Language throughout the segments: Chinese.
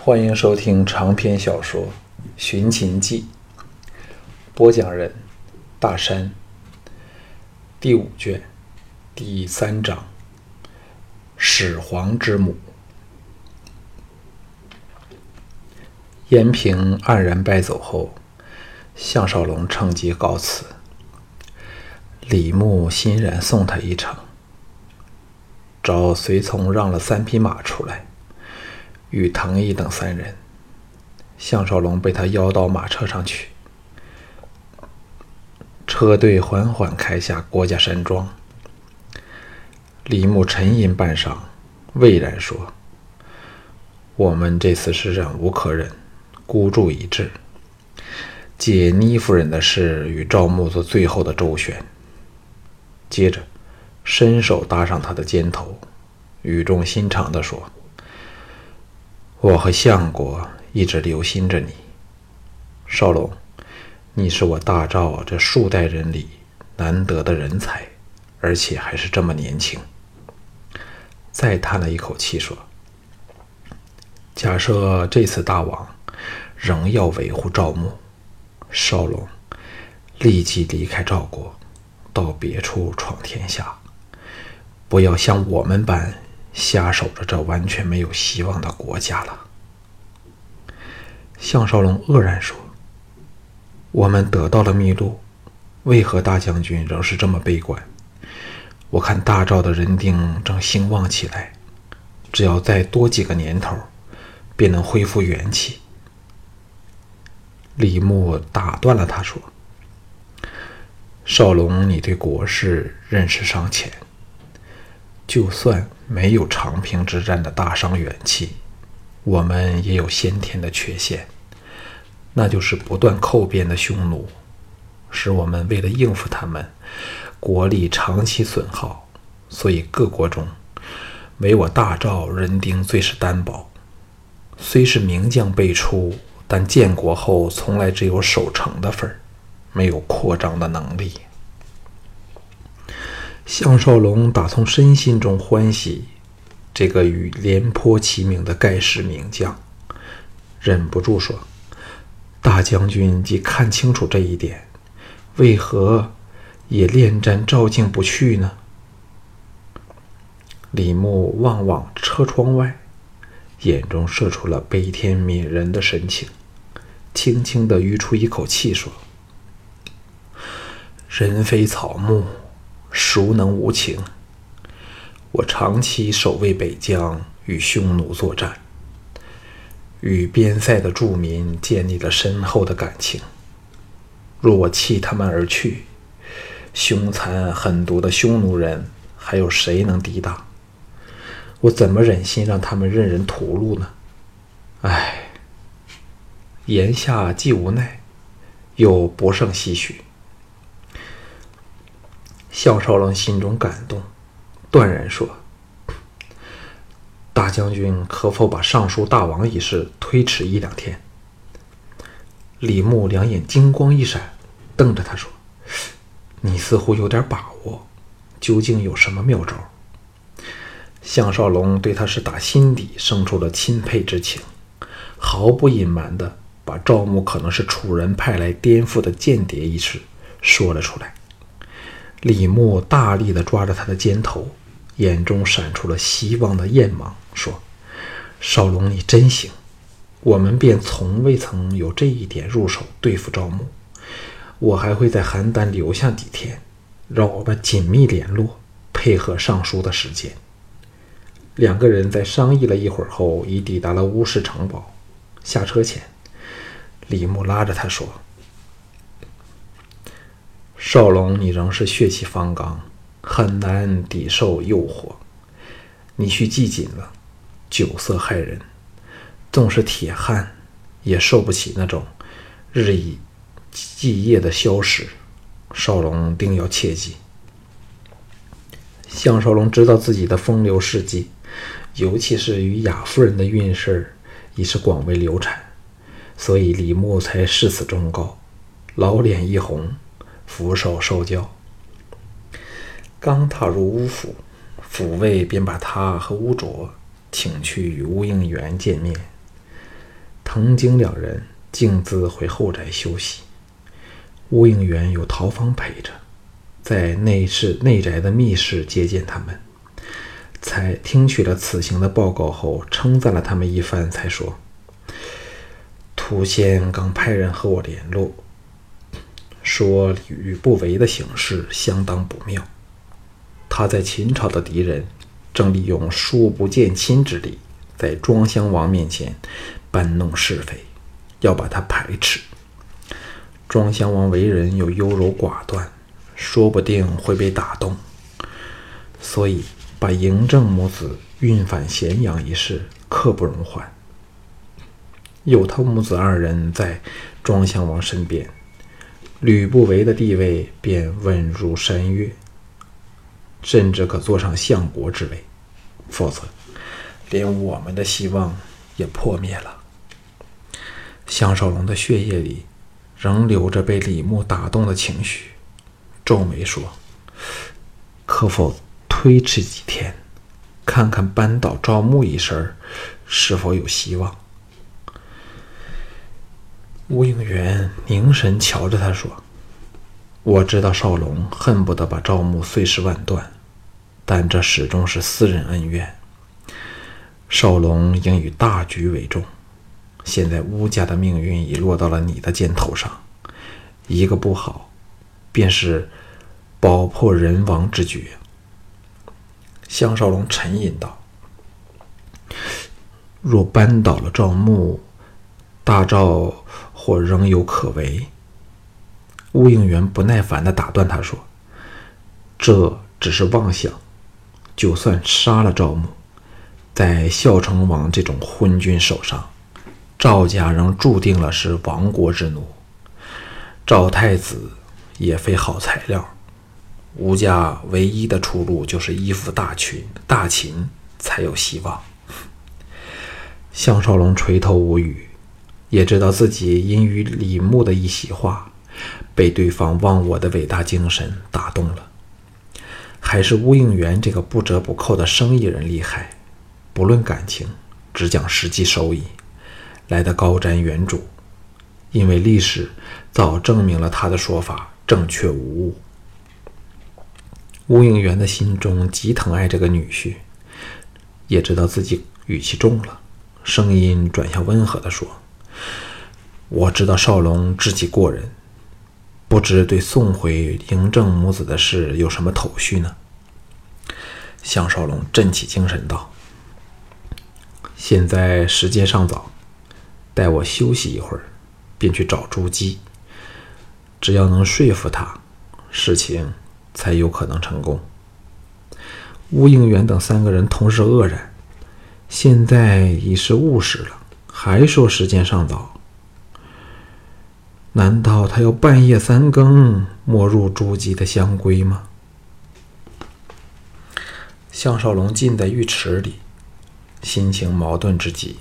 欢迎收听长篇小说《寻秦记》，播讲人：大山。第五卷第三章：始皇之母。燕平黯然败走后，项少龙趁机告辞。李牧欣然送他一程，找随从让了三匹马出来，与藤毅等三人。项少龙被他邀到马车上去，车队缓缓开下郭家山庄。李牧沉吟半晌，巍然说：“我们这次是忍无可忍。”孤注一掷，借倪夫人的事与赵牧做最后的周旋。接着，伸手搭上他的肩头，语重心长地说：“我和相国一直留心着你，少龙，你是我大赵这数代人里难得的人才，而且还是这么年轻。”再叹了一口气说：“假设这次大王……”仍要维护赵牧，少龙立即离开赵国，到别处闯天下，不要像我们般瞎守着这完全没有希望的国家了。项少龙愕然说：“我们得到了秘录，为何大将军仍是这么悲观？我看大赵的人丁正兴旺起来，只要再多几个年头，便能恢复元气。”李牧打断了他，说：“少龙，你对国事认识尚浅。就算没有长平之战的大伤元气，我们也有先天的缺陷，那就是不断寇边的匈奴，使我们为了应付他们，国力长期损耗。所以各国中，唯我大赵人丁最是单薄，虽是名将辈出。”但建国后，从来只有守城的份儿，没有扩张的能力。项少龙打从身心中欢喜这个与廉颇齐名的盖世名将，忍不住说：“大将军既看清楚这一点，为何也恋战赵境不去呢？”李牧望望车窗外，眼中射出了悲天悯人的神情。轻轻地吁出一口气，说：“人非草木，孰能无情？我长期守卫北疆，与匈奴作战，与边塞的住民建立了深厚的感情。若我弃他们而去，凶残狠毒的匈奴人还有谁能抵挡？我怎么忍心让他们任人屠戮呢？唉。”言下既无奈，又不胜唏嘘。项少龙心中感动，断然说：“大将军可否把尚书大王一事推迟一两天？”李牧两眼金光一闪，瞪着他说：“你似乎有点把握，究竟有什么妙招？”项少龙对他是打心底生出了钦佩之情，毫不隐瞒的。把赵牧可能是楚人派来颠覆的间谍一事说了出来。李牧大力地抓着他的肩头，眼中闪出了希望的焰芒，说：“少龙，你真行！我们便从未曾有这一点入手对付赵牧。我还会在邯郸留下几天，让我们紧密联络，配合上书的时间。”两个人在商议了一会儿后，已抵达了乌氏城堡。下车前。李牧拉着他说：“少龙，你仍是血气方刚，很难抵受诱惑。你须记紧了，酒色害人，纵是铁汉，也受不起那种日以继夜的消食。少龙定要切记。”项少龙知道自己的风流事迹，尤其是与雅夫人的运势，已是广为流传。所以李牧才誓死忠告，老脸一红，俯首受教。刚踏入乌府，府尉便把他和乌卓请去与乌应元见面。藤井两人径自回后宅休息。乌应元有陶芳陪着，在内室内宅的密室接见他们，才听取了此行的报告后，称赞了他们一番，才说：“涂仙刚派人和我联络，说吕不韦的行事相当不妙。他在秦朝的敌人，正利用疏不见亲之力。”在庄襄王面前搬弄是非，要把他排斥。庄襄王为人又优柔寡断，说不定会被打动，所以把嬴政母子运返咸阳一事刻不容缓。有他母子二人在庄襄王身边，吕不韦的地位便稳如山岳，甚至可坐上相国之位。否则，连我们的希望也破灭了。项少龙的血液里仍留着被李牧打动的情绪，皱眉说：“可否推迟几天，看看扳倒赵牧一事是否有希望？”吴应元凝神瞧着他说：“我知道少龙恨不得把赵牧碎尸万段，但这始终是私人恩怨。”少龙应以大局为重。现在乌家的命运已落到了你的肩头上，一个不好，便是宝破人亡之局。项少龙沉吟道：“若扳倒了赵牧，大赵或仍有可为。”乌应元不耐烦地打断他说：“这只是妄想，就算杀了赵牧。”在孝成王这种昏君手上，赵家仍注定了是亡国之奴。赵太子也非好材料，吴家唯一的出路就是依附大秦，大秦才有希望。项少龙垂头无语，也知道自己因与李牧的一席话，被对方忘我的伟大精神打动了。还是乌应元这个不折不扣的生意人厉害。不论感情，只讲实际收益，来得高瞻远瞩。因为历史早证明了他的说法正确无误。吴应元的心中极疼爱这个女婿，也知道自己语气重了，声音转向温和地说：“我知道少龙志气过人，不知对送回嬴政母子的事有什么头绪呢？”项少龙振起精神道。现在时间尚早，待我休息一会儿，便去找朱姬。只要能说服他，事情才有可能成功。乌应元等三个人同时愕然。现在已是午时了，还说时间尚早？难道他要半夜三更没入朱姬的香闺吗？项少龙浸在浴池里。心情矛盾之极，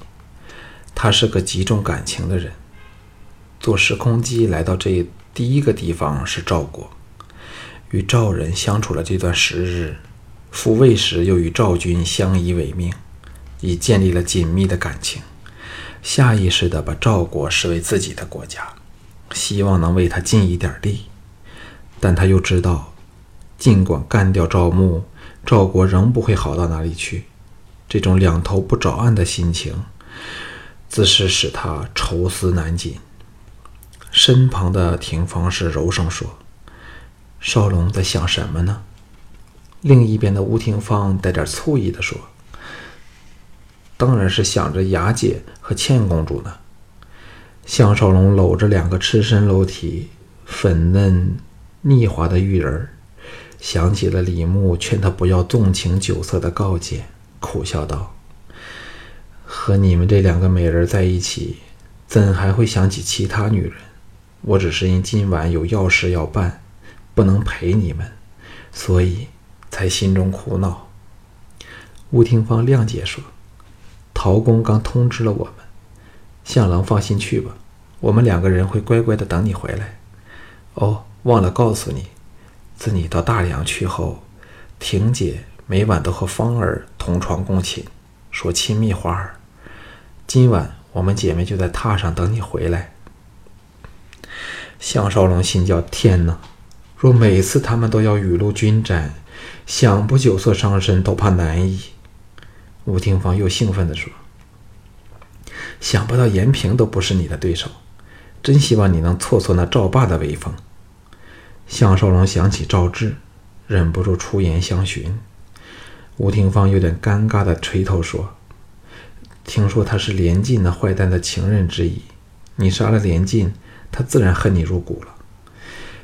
他是个极重感情的人。坐时空机来到这第一个地方是赵国，与赵人相处了这段时日，复位时又与赵军相依为命，已建立了紧密的感情，下意识地把赵国视为自己的国家，希望能为他尽一点力。但他又知道，尽管干掉赵牧，赵国仍不会好到哪里去。这种两头不着岸的心情，自是使他愁思难尽。身旁的廷芳是柔声说：“少龙在想什么呢？”另一边的吴廷芳带点醋意地说：“当然是想着雅姐和倩公主呢。”项少龙搂着两个赤身裸体、粉嫩腻滑的玉人想起了李牧劝他不要纵情酒色的告诫。苦笑道：“和你们这两个美人在一起，怎还会想起其他女人？我只是因今晚有要事要办，不能陪你们，所以才心中苦恼。”吴廷芳谅解说：“陶公刚通知了我，向郎放心去吧，我们两个人会乖乖的等你回来。哦，忘了告诉你，自你到大梁去后，婷姐。”每晚都和芳儿同床共寝，说亲密话儿。今晚我们姐妹就在榻上等你回来。”项少龙心叫：“天哪！若每次他们都要雨露均沾，想不酒色伤身都怕难矣。”吴廷芳又兴奋地说：“想不到延平都不是你的对手，真希望你能挫挫那赵霸的威风。”项少龙想起赵志，忍不住出言相询。吴廷芳有点尴尬地垂头说：“听说他是连晋那坏蛋的情人之一，你杀了连晋。”他自然恨你入骨了。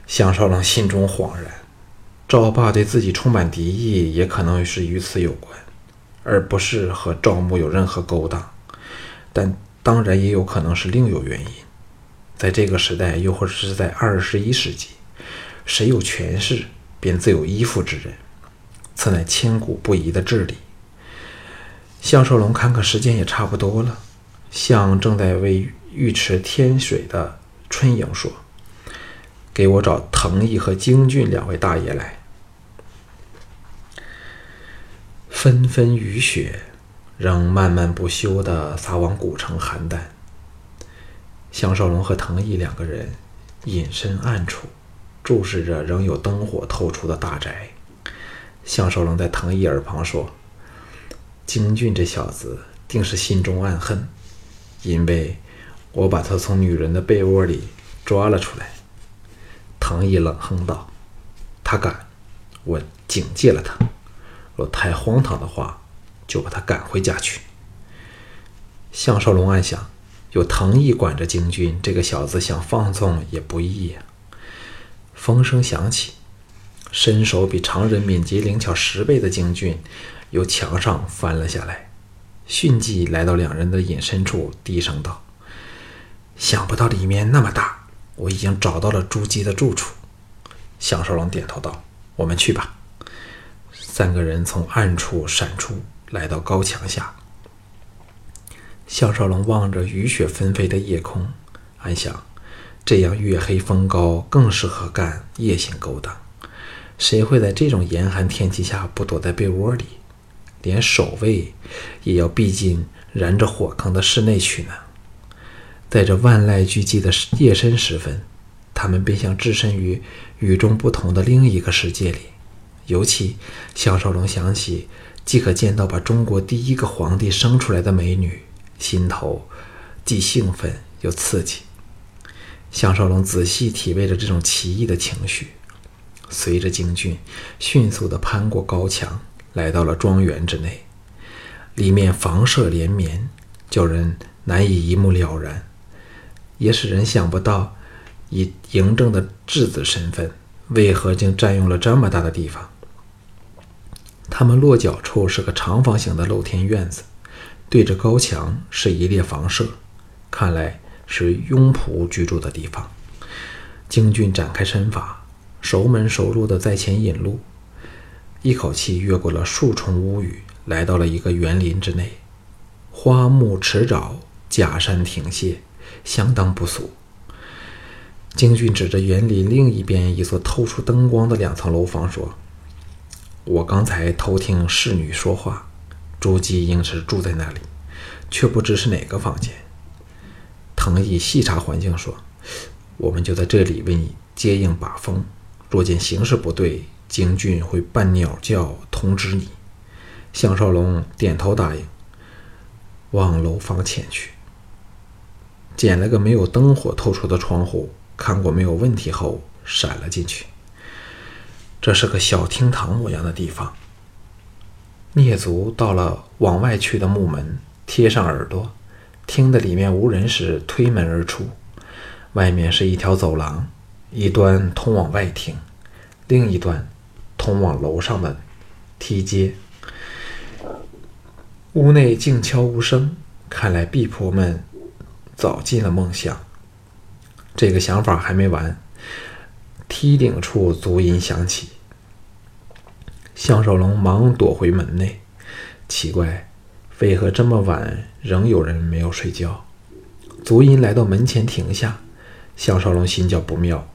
项少龙心中恍然，赵霸对自己充满敌意，也可能是与此有关，而不是和赵牧有任何勾当。但当然也有可能是另有原因。在这个时代，又或者是在二十一世纪，谁有权势，便自有依附之人，此乃千古不移的治理。项少龙看看时间也差不多了，向正在为浴池添水的。春莹说：“给我找藤毅和京俊两位大爷来。”纷纷雨雪仍漫漫不休地撒往古城邯郸。项少龙和藤毅两个人隐身暗处，注视着仍有灯火透出的大宅。项少龙在藤毅耳旁说：“京俊这小子定是心中暗恨，因为……”我把他从女人的被窝里抓了出来。藤毅冷哼道：“他敢，我警戒了他。若太荒唐的话，就把他赶回家去。”项少龙暗想：有藤毅管着京军，这个小子想放纵也不易呀。风声响起，身手比常人敏捷灵巧十倍的京军由墙上翻了下来，迅即来到两人的隐身处，低声道。想不到里面那么大，我已经找到了朱姬的住处。项少龙点头道：“我们去吧。”三个人从暗处闪出，来到高墙下。项少龙望着雨雪纷飞的夜空，暗想：这样月黑风高，更适合干夜行勾当。谁会在这种严寒天气下不躲在被窝里？连守卫也要逼近燃着火坑的室内去呢？在这万籁俱寂的夜深时分，他们便像置身于与众不同的另一个世界里。尤其项少龙想起即可见到把中国第一个皇帝生出来的美女，心头既兴奋又刺激。项少龙仔细体味着这种奇异的情绪，随着京俊迅速地攀过高墙，来到了庄园之内。里面房舍连绵，叫人难以一目了然。也使人想不到，以嬴政的质子身份，为何竟占用了这么大的地方？他们落脚处是个长方形的露天院子，对着高墙是一列房舍，看来是庸仆居住的地方。京俊展开身法，熟门熟路地在前引路，一口气越过了数重屋宇，来到了一个园林之内，花木池沼，假山亭榭。相当不俗。京俊指着园林另一边一座透出灯光的两层楼房说：“我刚才偷听侍女说话，朱姬应是住在那里，却不知是哪个房间。”藤毅细查环境说：“我们就在这里为你接应把风。若见形势不对，京俊会扮鸟叫通知你。”项少龙点头答应，往楼房前去。捡了个没有灯火透出的窗户，看过没有问题后，闪了进去。这是个小厅堂模样的地方。蹑足到了往外去的木门，贴上耳朵，听得里面无人时，推门而出。外面是一条走廊，一端通往外厅，另一端通往楼上的梯阶。屋内静悄无声，看来婢仆们。早进了梦乡。这个想法还没完，梯顶处足音响起。项少龙忙躲回门内，奇怪，为何这么晚仍有人没有睡觉？足音来到门前停下，项少龙心叫不妙，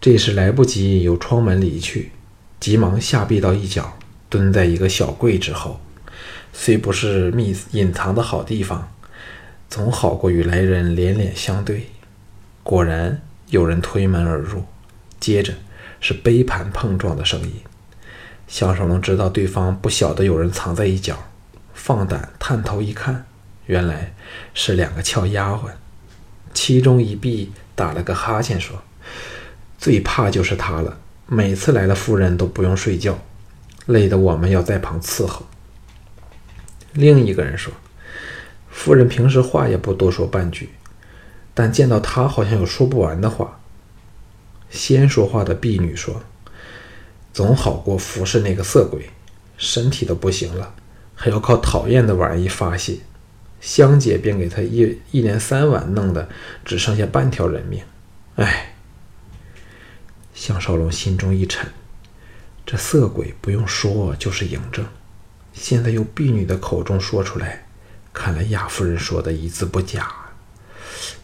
这时来不及由窗门离去，急忙下壁到一角，蹲在一个小柜之后。虽不是密隐藏的好地方。总好过与来人脸脸相对。果然有人推门而入，接着是杯盘碰撞的声音。项少龙知道对方不晓得有人藏在一角，放胆探头一看，原来是两个俏丫鬟。其中一婢打了个哈欠说：“最怕就是他了，每次来了夫人都不用睡觉，累得我们要在旁伺候。”另一个人说：“夫人平时话也不多说半句。”但见到他，好像有说不完的话。先说话的婢女说：“总好过服侍那个色鬼，身体都不行了，还要靠讨厌的玩意发泄。香姐便给他一一连三晚，弄的只剩下半条人命。哎。”项少龙心中一沉，这色鬼不用说就是嬴政，现在由婢女的口中说出来，看来亚夫人说的一字不假。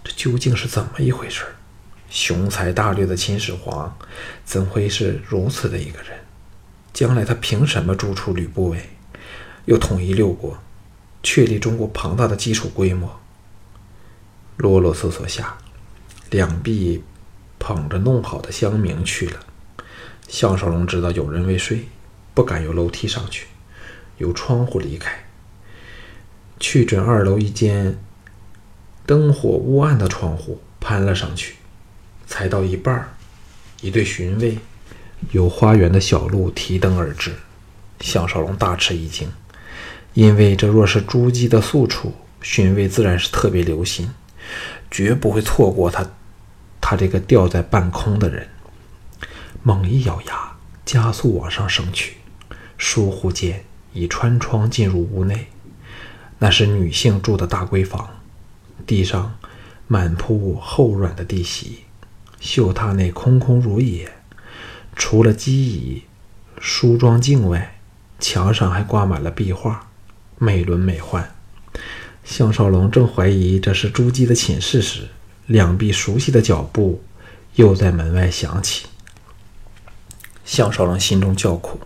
这究竟是怎么一回事？雄才大略的秦始皇怎会是如此的一个人？将来他凭什么逐出吕不韦，又统一六国，确立中国庞大的基础规模？啰啰嗦嗦下，两臂捧着弄好的香茗去了。项少龙知道有人未睡，不敢由楼梯上去，由窗户离开，去准二楼一间。灯火乌暗的窗户攀了上去，才到一半儿一对巡卫由花园的小路提灯而至。项少龙大吃一惊，因为这若是朱姬的宿处，巡卫自然是特别留心，绝不会错过他。他这个吊在半空的人，猛一咬牙，加速往上升去，疏忽间已穿窗进入屋内。那是女性住的大闺房。地上满铺厚软的地席，绣榻内空空如也，除了机椅、梳妆镜外，墙上还挂满了壁画，美轮美奂。项少龙正怀疑这是朱姬的寝室时，两臂熟悉的脚步又在门外响起。项少龙心中叫苦，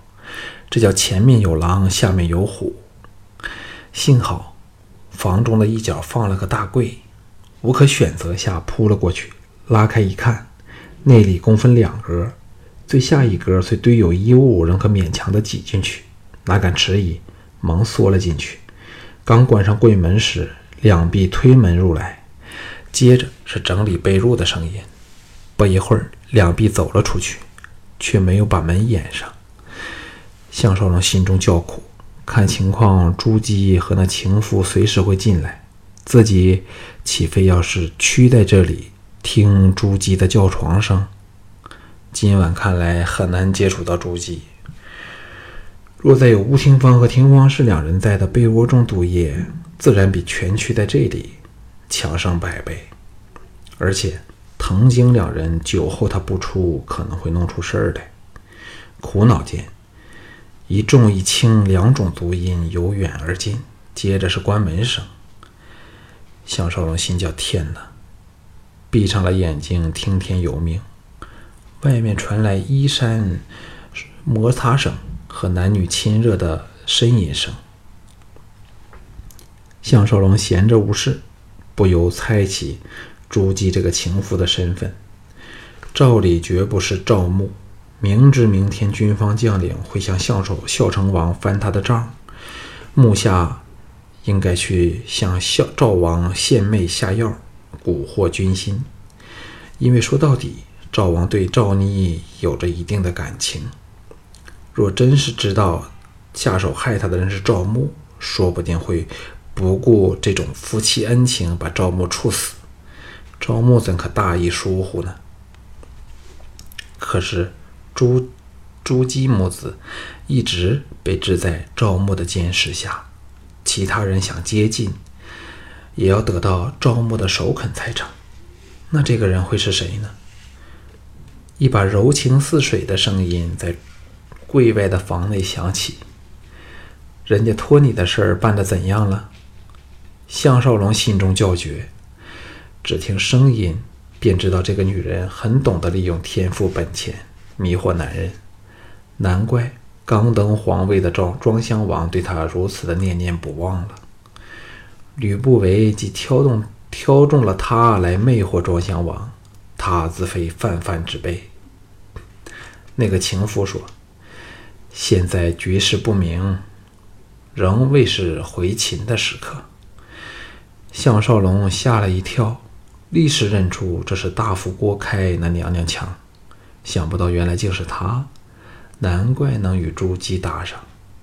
这叫前面有狼，下面有虎。幸好。房中的一角放了个大柜，无可选择下扑了过去，拉开一看，内里共分两格，最下一格虽堆有衣物，仍可勉强的挤进去，哪敢迟疑，忙缩了进去。刚关上柜门时，两臂推门入来，接着是整理被褥的声音。不一会儿，两臂走了出去，却没有把门掩上。项少龙心中叫苦。看情况，朱姬和那情妇随时会进来，自己岂非要是屈在这里听朱姬的叫床声？今晚看来很难接触到朱姬。若再有吴廷芳和廷芳氏两人在的被窝中度夜，自然比全屈在这里强上百倍。而且藤井两人酒后他不出，可能会弄出事儿来。苦恼间。一重一轻两种足音由远而近，接着是关门声。项少龙心叫天哪，闭上了眼睛听天由命。外面传来衣衫摩擦声和男女亲热的呻吟声。项少龙闲着无事，不由猜起朱姬这个情妇的身份，照理绝不是赵牧。明知明天军方将领会向孝守孝成王翻他的账，目下应该去向孝赵王献媚下药，蛊惑军心。因为说到底，赵王对赵妮有着一定的感情。若真是知道下手害他的人是赵牧，说不定会不顾这种夫妻恩情，把赵牧处死。赵牧怎可大意疏忽呢？可是。朱朱姬母子一直被置在赵牧的监视下，其他人想接近，也要得到赵牧的首肯才成。那这个人会是谁呢？一把柔情似水的声音在柜外的房内响起：“人家托你的事儿办得怎样了？”项少龙心中叫绝，只听声音便知道这个女人很懂得利用天赋本钱。迷惑男人，难怪刚登皇位的庄庄襄王对她如此的念念不忘了。吕不韦即挑动挑中了他来魅惑庄襄王，他自非泛泛之辈。那个情妇说：“现在局势不明，仍未是回秦的时刻。”项少龙吓了一跳，立时认出这是大夫郭开那娘娘腔，想不到原来竟是他，难怪能与朱姬搭上。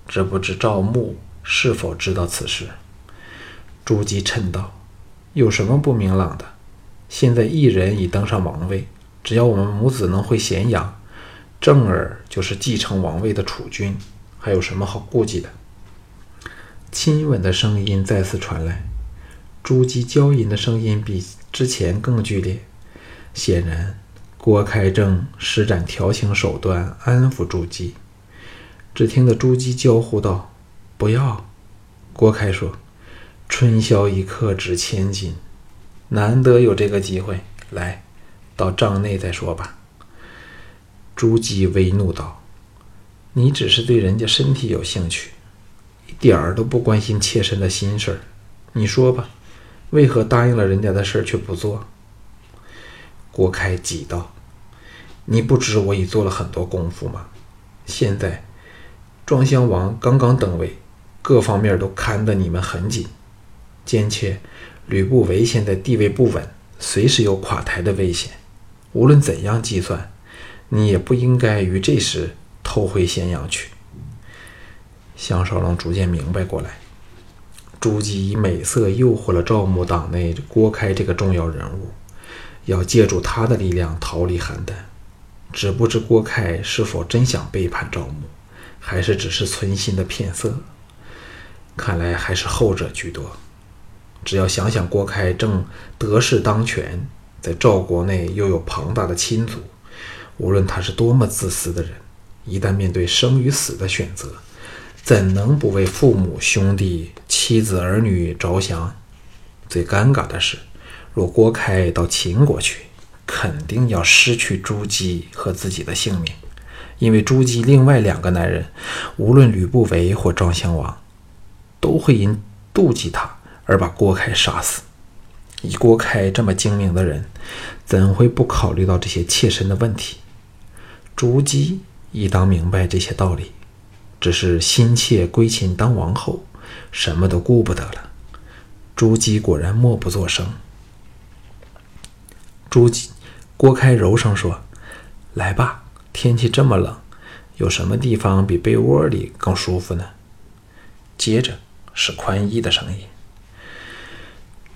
只不知赵牧是否知道此事？朱姬嗔道：“有什么不明朗的？现在一人已登上王位，只要我们母子能回咸阳，正儿就是继承王位的储君，还有什么好顾忌的？”亲吻的声音再次传来，朱姬娇吟的声音比之前更剧烈。显然，郭开正施展调情手段安抚朱姬。只听得朱姬娇呼道：“不要！”郭开说。春宵一刻值千金，难得有这个机会，来到帐内再说吧。朱姬微怒道：“你只是对人家身体有兴趣，一点儿都不关心妾身的心事儿。你说吧，为何答应了人家的事儿却不做？”郭开急道：“你不知我已做了很多功夫吗？现在庄襄王刚刚登位，各方面都看得你们很紧。”兼且，吕不韦现在地位不稳，随时有垮台的危险。无论怎样计算，你也不应该于这时偷回咸阳去。项少龙逐渐明白过来，朱姬以美色诱惑了赵牧党内郭开这个重要人物，要借助他的力量逃离邯郸。只不知郭开是否真想背叛赵牧，还是只是存心的骗色？看来还是后者居多。只要想想郭开正得势当权，在赵国内又有庞大的亲族，无论他是多么自私的人，一旦面对生与死的选择，怎能不为父母、兄弟、妻子、儿女着想？最尴尬的是，若郭开到秦国去，肯定要失去朱姬和自己的性命，因为朱姬另外两个男人，无论吕不韦或庄襄王，都会因妒忌他。而把郭开杀死。以郭开这么精明的人，怎会不考虑到这些切身的问题？朱姬亦当明白这些道理，只是心切归秦当王后，什么都顾不得了。朱姬果然默不作声。朱姬，郭开柔声说：“来吧，天气这么冷，有什么地方比被窝里更舒服呢？”接着是宽衣的声音。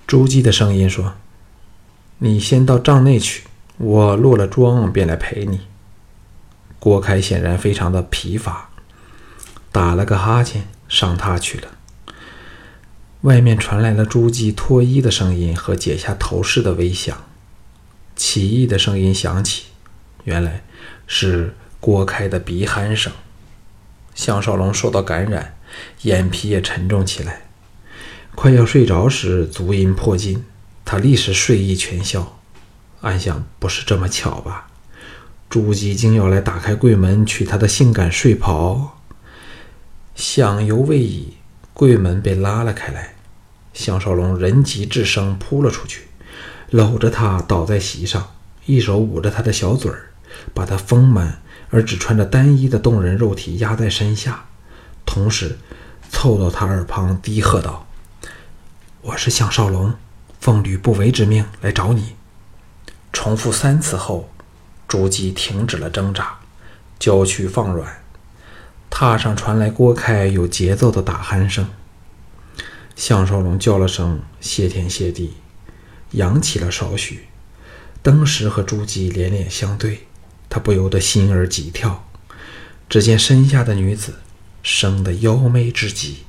朱姬的声音说：“你先到帐内去，我落了妆便来陪你。”郭开显然非常的疲乏，打了个哈欠，上榻去了。外面传来了朱姬脱衣的声音和解下头饰的微响，奇异的声音响起，原来是郭开的鼻鼾声。项少龙受到感染，眼皮也沉重起来。快要睡着时，足音破尽，他立时睡意全消，暗想：不是这么巧吧？朱姬竟要来打开柜门取他的性感睡袍。想犹未已，柜门被拉了开来，项少龙人急智生扑了出去，搂着她倒在席上，一手捂着她的小嘴儿，把她丰满而只穿着单衣的动人肉体压在身下，同时凑到她耳旁低喝道。我是项少龙，奉吕不韦之命来找你。重复三次后，朱姬停止了挣扎，娇躯放软，榻上传来郭开有节奏的打鼾声。项少龙叫了声“谢天谢地”，扬起了少许，登时和朱姬脸脸相对，他不由得心儿急跳。只见身下的女子生得妖媚至极。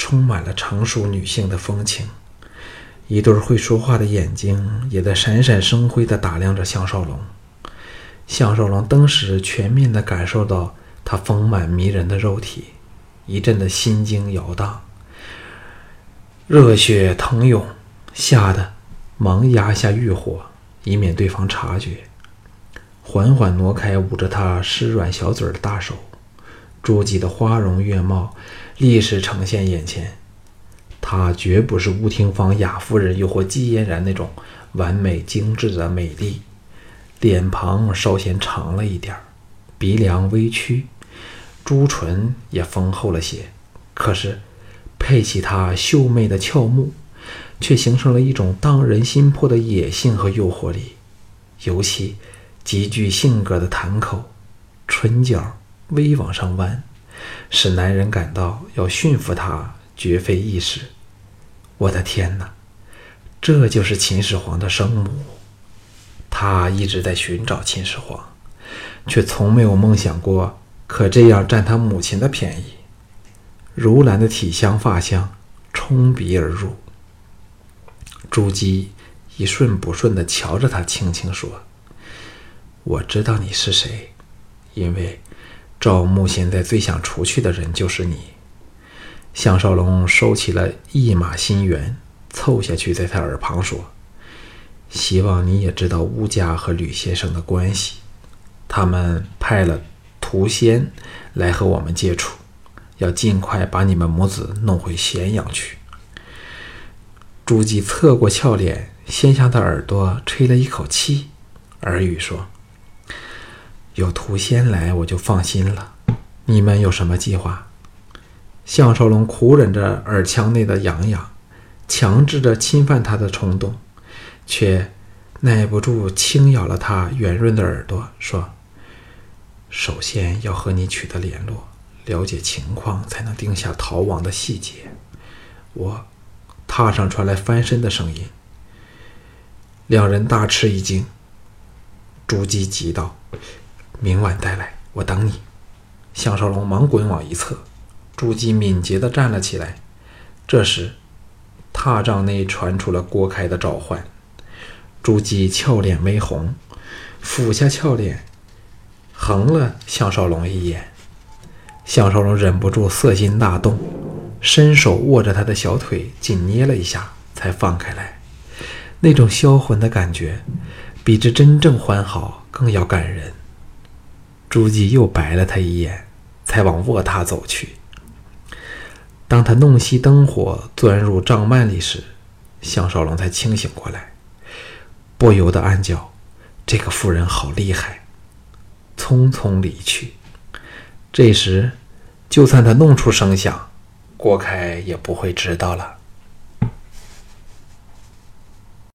充满了成熟女性的风情，一对会说话的眼睛也在闪闪生辉地打量着项少龙。项少龙当时全面地感受到她丰满迷人的肉体，一阵的心惊摇荡，热血腾涌，吓得忙压下欲火，以免对方察觉，缓缓挪开捂着她湿软小嘴的大手。朱姬的花容月貌。历史呈现眼前，她绝不是吴廷芳雅夫人又或季嫣然那种完美精致的美丽，脸庞稍显长了一点儿鼻梁微曲，朱唇也丰厚了些。可是，配起她秀媚的俏目，却形成了一种荡人心魄的野性和诱惑力。尤其极具性格的潭口，唇角微往上弯，使男人感到要驯服她绝非易事。我的天哪，这就是秦始皇的生母！他一直在寻找秦始皇，却从没有梦想过可这样占他母亲的便宜。如兰的体香发香冲鼻而入，朱姬一顺不顺地瞧着他，轻轻说：“我知道你是谁，因为赵牧现在最想除去的人就是你。”项少龙收起了一马心猿，凑下去在他耳旁说：“希望你也知道乌家和吕先生的关系，他们派了屠仙来和我们接触。”要尽快把你们母子弄回咸阳去。朱姬侧过俏脸，先向他耳朵吹了一口气，耳语说：“有屠仙来，我就放心了。你们有什么计划？”项少龙苦忍着耳腔内的痒痒，强制着侵犯他的冲动，却耐不住轻咬了他圆润的耳朵，说：“首先要和你取得联络。”了解情况，才能定下逃亡的细节。我，榻上传来翻身的声音。两人大吃一惊。朱姬急道：“明晚再来，我等你。”项少龙忙滚往一侧。朱姬敏捷地站了起来。这时，榻帐内传出了郭开的召唤。朱姬俏脸微红，俯下俏脸，横了项少龙一眼。项少龙忍不住色心大动，伸手握着他的小腿，紧捏了一下，才放开来。那种销魂的感觉，比之真正欢好更要感人。朱姬又白了他一眼，才往卧榻走去。当他弄熄灯火，钻入帐幔里时，项少龙才清醒过来，不由得暗叫：“这个妇人好厉害！”匆匆离去。这时。就算他弄出声响，郭开也不会知道了。